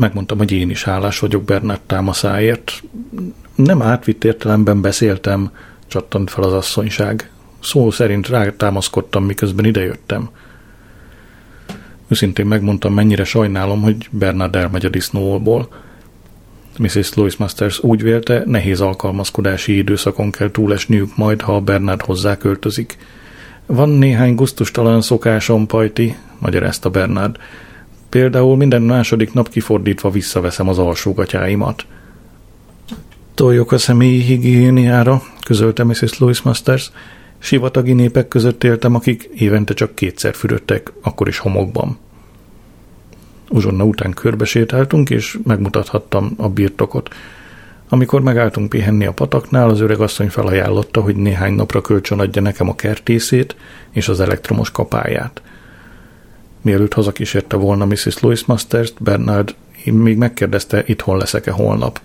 Megmondtam, hogy én is hálás vagyok Bernard támaszáért. Nem átvitt értelemben beszéltem, csattant fel az asszonyság. Szó szerint rátámaszkodtam, miközben idejöttem. Őszintén megmondtam, mennyire sajnálom, hogy Bernard elmegy a disznóból. Mrs. Louis Masters úgy vélte, nehéz alkalmazkodási időszakon kell túlesniük majd, ha Bernard hozzá költözik. Van néhány guztustalan szokásom, Pajti, magyarázta Bernard. Például minden második nap kifordítva visszaveszem az alsógatyáimat. Toljok a személyi higiéniára, közölte Mrs. Louis Masters. Sivatagi népek között éltem, akik évente csak kétszer fürödtek, akkor is homokban. Uzsonna után körbesétáltunk, és megmutathattam a birtokot. Amikor megálltunk pihenni a pataknál, az öreg asszony felajánlotta, hogy néhány napra kölcsön adja nekem a kertészét és az elektromos kapáját. Mielőtt hazakísérte volna Mrs. Louis Masters, Bernard még megkérdezte, itthon leszek-e holnap.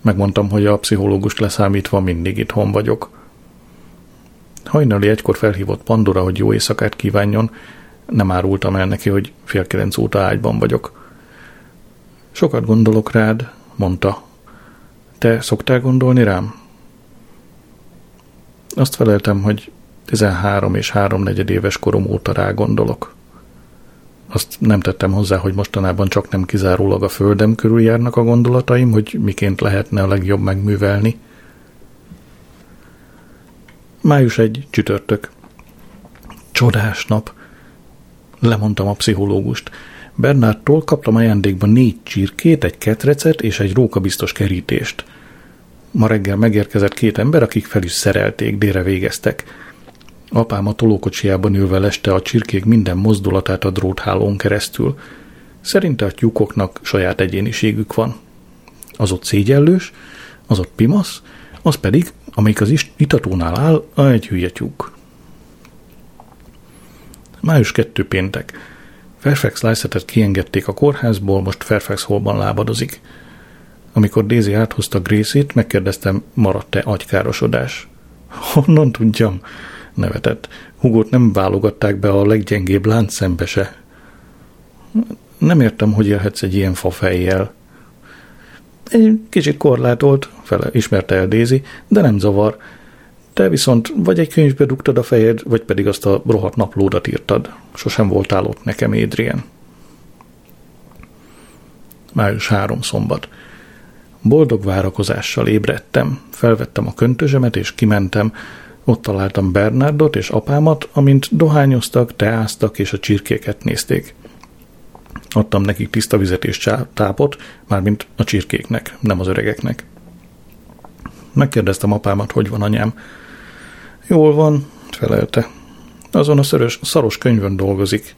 Megmondtam, hogy a pszichológust leszámítva mindig itthon vagyok. Hajnali egykor felhívott Pandora, hogy jó éjszakát kívánjon, nem árultam el neki, hogy fél kilenc óta ágyban vagyok. Sokat gondolok rád, mondta. Te szoktál gondolni rám? Azt feleltem, hogy 13 és háromnegyed éves korom óta rá gondolok. Azt nem tettem hozzá, hogy mostanában csak nem kizárólag a földem körül járnak a gondolataim, hogy miként lehetne a legjobb megművelni. Május egy csütörtök. Csodás nap. Lemondtam a pszichológust. Bernardtól kaptam ajándékba négy csirkét, egy ketrecet és egy rókabiztos kerítést. Ma reggel megérkezett két ember, akik fel is szerelték, délre végeztek. Apám a tolókocsijában ülve leste a csirkék minden mozdulatát a dróthálón keresztül. Szerinte a tyúkoknak saját egyéniségük van. Az ott szégyellős, az ott pimasz, az pedig, amelyik az itatónál áll, egy hülye tyúk. Május 2 péntek. Fairfax Lysetet kiengedték a kórházból, most Fairfax Hallban lábadozik. Amikor Daisy áthozta Gracie-t, megkérdeztem, maradt-e agykárosodás. Honnan tudjam? Nevetett. Hugót nem válogatták be a leggyengébb láncszembe se. Nem értem, hogy élhetsz egy ilyen fafejjel. Egy kicsit korlátolt, fele ismerte el Daisy, de nem zavar. Te viszont vagy egy könyvbe dugtad a fejed, vagy pedig azt a rohadt naplódat írtad. Sosem voltál ott nekem, Adrian. Május három szombat. Boldog várakozással ébredtem, felvettem a köntözsemet és kimentem. Ott találtam Bernardot és apámat, amint dohányoztak, teáztak és a csirkéket nézték. Adtam nekik tiszta vizet és tápot, mármint a csirkéknek, nem az öregeknek. Megkérdeztem apámat, hogy van anyám. Jól van, felelte. Azon a szörös, szaros könyvön dolgozik.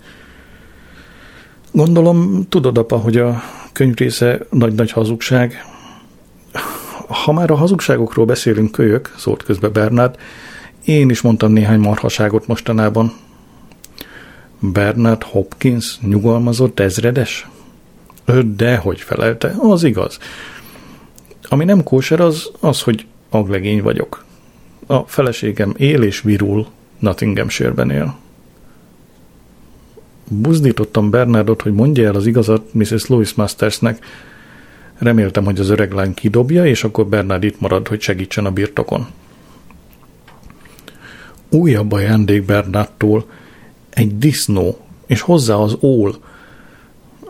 Gondolom, tudod, apa, hogy a könyv része nagy-nagy hazugság. Ha már a hazugságokról beszélünk, kölyök, szólt közbe Bernard, én is mondtam néhány marhaságot mostanában. Bernard Hopkins nyugalmazott ezredes? De hogy felelte, az igaz. Ami nem kóser, az az, hogy aglegény vagyok. A feleségem él és virul, Nottinghamshire-ben él. Buzdítottam Bernardot, hogy mondja el az igazat Mrs. Louis Mastersnek. Reméltem, hogy az öreg lány kidobja, és akkor Bernard itt marad, hogy segítsen a birtokon. Újabb ajándék Bernardtól, egy disznó, és hozzá az ól.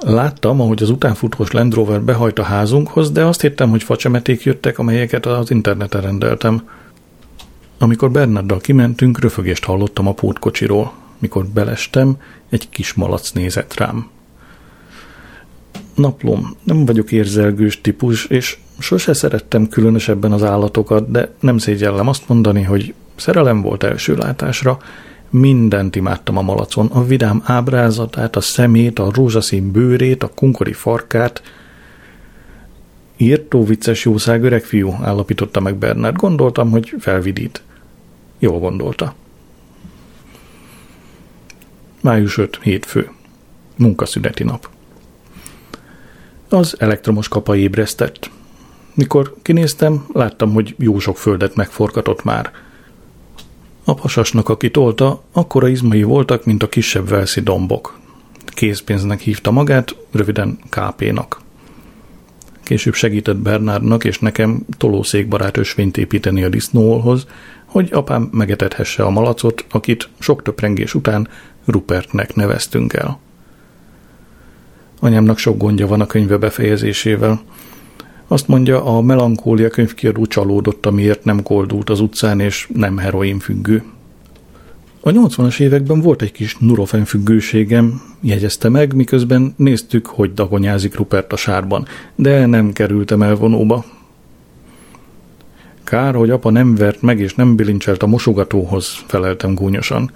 Láttam, ahogy az utánfutós Land Rover behajt a házunkhoz, de azt hittem, hogy facsemeték jöttek, amelyeket az interneten rendeltem. Amikor Bernarddal kimentünk, röfögést hallottam a pótkocsiról. Mikor belestem, egy kis malac nézett rám. Naplom, nem vagyok érzelgős típus, és sose szerettem különösebben az állatokat, de nem szégyellem azt mondani, hogy szerelem volt első látásra, Mindent imádtam a malacon, a vidám ábrázatát, a szemét, a rózsaszín bőrét, a kunkori farkát. Írtó vicces jószág öreg fiú, állapította meg Bernard. Gondoltam, hogy felvidít. Jól gondolta. Május 5. Hétfő. Munkaszüneti nap. Az elektromos kapa ébresztett. Mikor kinéztem, láttam, hogy jó sok földet megforgatott már. A pasasnak, aki tolta, akkora izmai voltak, mint a kisebb velszi dombok. Készpénznek hívta magát, röviden KP-nak. Később segített Bernardnak és nekem tolószékbarát ösvényt építeni a disznóolhoz, hogy apám megetethesse a malacot, akit sok töprengés után Rupertnek neveztünk el. Anyámnak sok gondja van a könyve befejezésével. Azt mondja, a melankólia könyvkiadó csalódott, amiért nem koldult az utcán, és nem heroin függő. A 80-as években volt egy kis nurofen függőségem, jegyezte meg, miközben néztük, hogy dagonyázik Rupert a sárban, de nem kerültem el vonóba. Kár, hogy apa nem vert meg és nem bilincselt a mosogatóhoz, feleltem gúnyosan.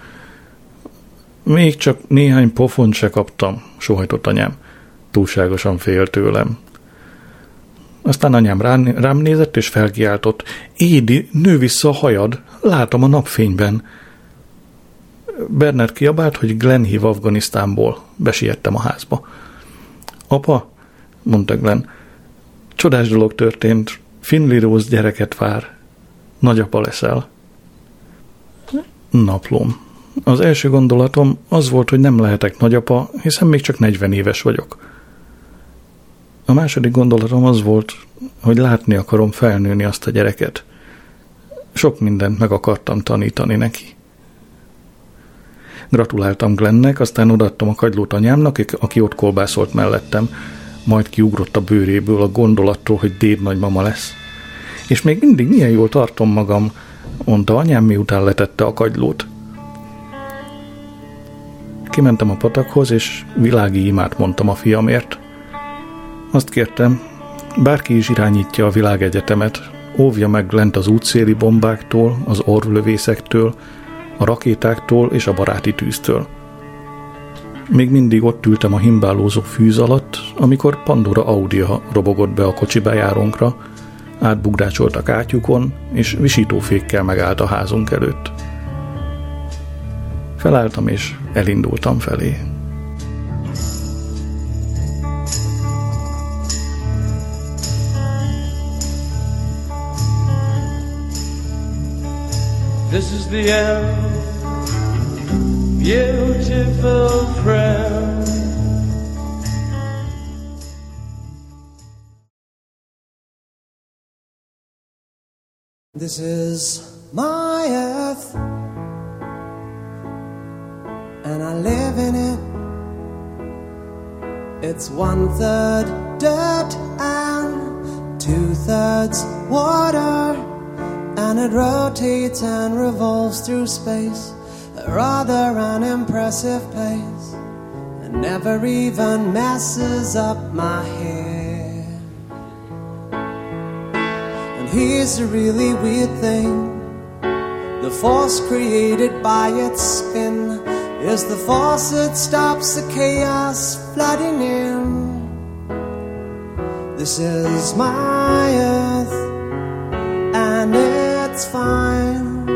Még csak néhány pofont se kaptam, sohajtott anyám. Túlságosan fél tőlem. Aztán anyám rám, nézett és felkiáltott. Édi, nő vissza a hajad, látom a napfényben. Bernard kiabált, hogy Glenn hív Afganisztánból. Besiettem a házba. Apa, mondta Glenn, csodás dolog történt. Finley Rose gyereket vár. Nagyapa leszel. Naplom. Az első gondolatom az volt, hogy nem lehetek nagyapa, hiszen még csak 40 éves vagyok. A második gondolatom az volt, hogy látni akarom felnőni azt a gyereket. Sok mindent meg akartam tanítani neki. Gratuláltam Glennek, aztán odaadtam a kagylót anyámnak, aki ott kolbászolt mellettem, majd kiugrott a bőréből a gondolattól, hogy déd nagymama lesz. És még mindig milyen jól tartom magam, mondta anyám, miután letette a kagylót. Kimentem a patakhoz, és világi imát mondtam a fiamért. Azt kértem, bárki is irányítja a világegyetemet, óvja meg lent az útszéli bombáktól, az orvlövészektől, a rakétáktól és a baráti tűztől. Még mindig ott ültem a himbálózó fűz alatt, amikor Pandora Audia robogott be a kocsi bejárónkra, átbugdácsolt a és visítófékkel megállt a házunk előtt. Felálltam és elindultam felé. This is the end, beautiful friend. This is my earth, and I live in it. It's one third dirt and two thirds water, and it rotates and revolves through space at rather unimpressive pace, and never even messes up my hair. And here's a really weird thing the force created by its spin is the force that stops the chaos flooding in. This is my it's fine.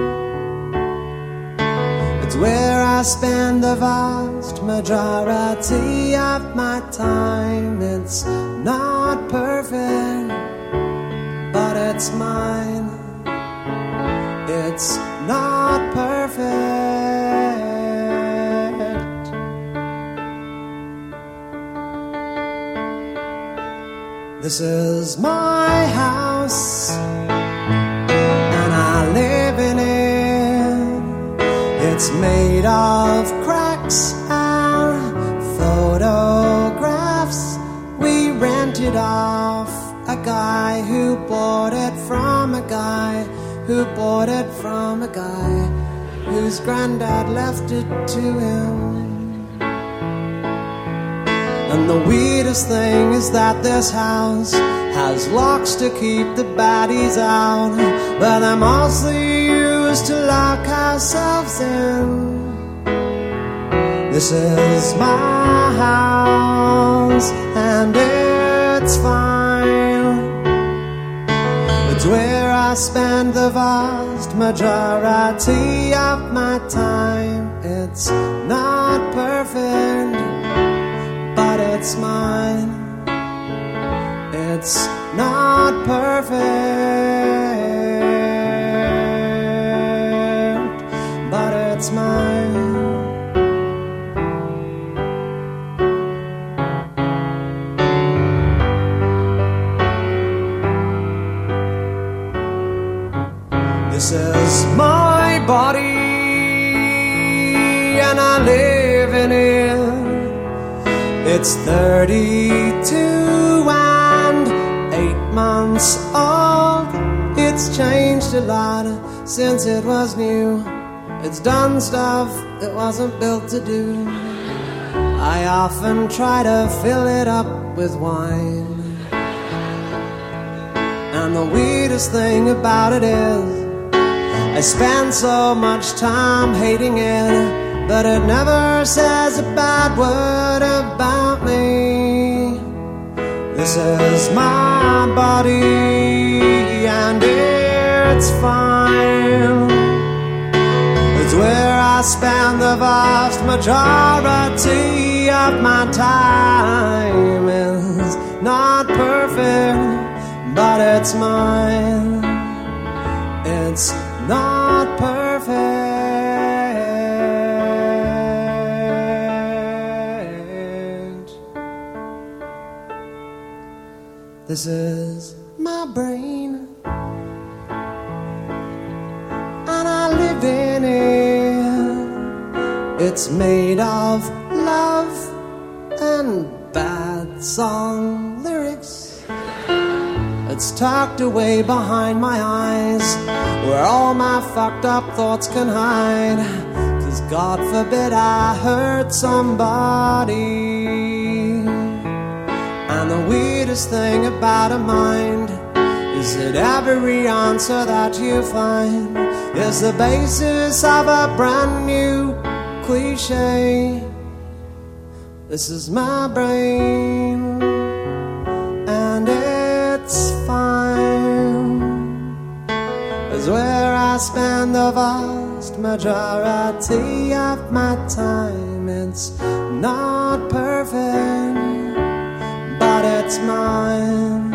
It's where I spend the vast majority of my time. It's not perfect but it's mine. It's not perfect. This is my house, It's made of cracks and photographs. We rented off a guy who bought it from a guy who bought it from a guy whose granddad left it to him. And the weirdest thing is that this house has locks to keep the baddies out, but they're mostly to lock ourselves in. This is my house, and it's fine. It's where I spend the vast majority of my time. It's not perfect, but it's mine. It's not perfect, It's 32 and 8 months old. It's changed a lot since it was new. It's done stuff it wasn't built to do. I often try to fill it up with wine. And the weirdest thing about it is, I spend so much time hating it, but it never says a bad word about me. This is my body, and it's fine. It's where I spend the vast majority of my time. It's not perfect, but it's mine. It's not This my brain, and I live in it. It's made of love and bad song lyrics. It's tucked away behind my eyes, where all my fucked up thoughts can hide. Cause God forbid I hurt somebody. Weirdest thing about a mind is that every answer that you find is the basis of a brand new cliche. This is my brain, and it's fine. Is where I spend the vast majority of my time. It's not perfect, mine.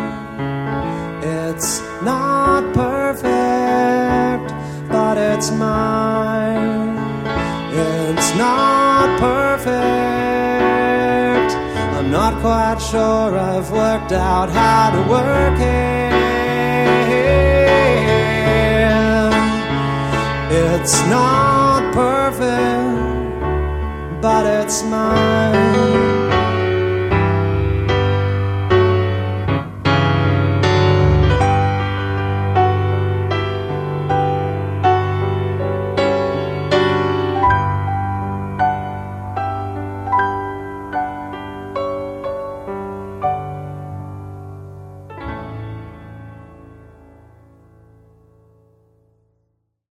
It's not perfect, but it's mine. It's not perfect. I'm not quite sure I've worked out how to work it. It's not perfect, but it's mine.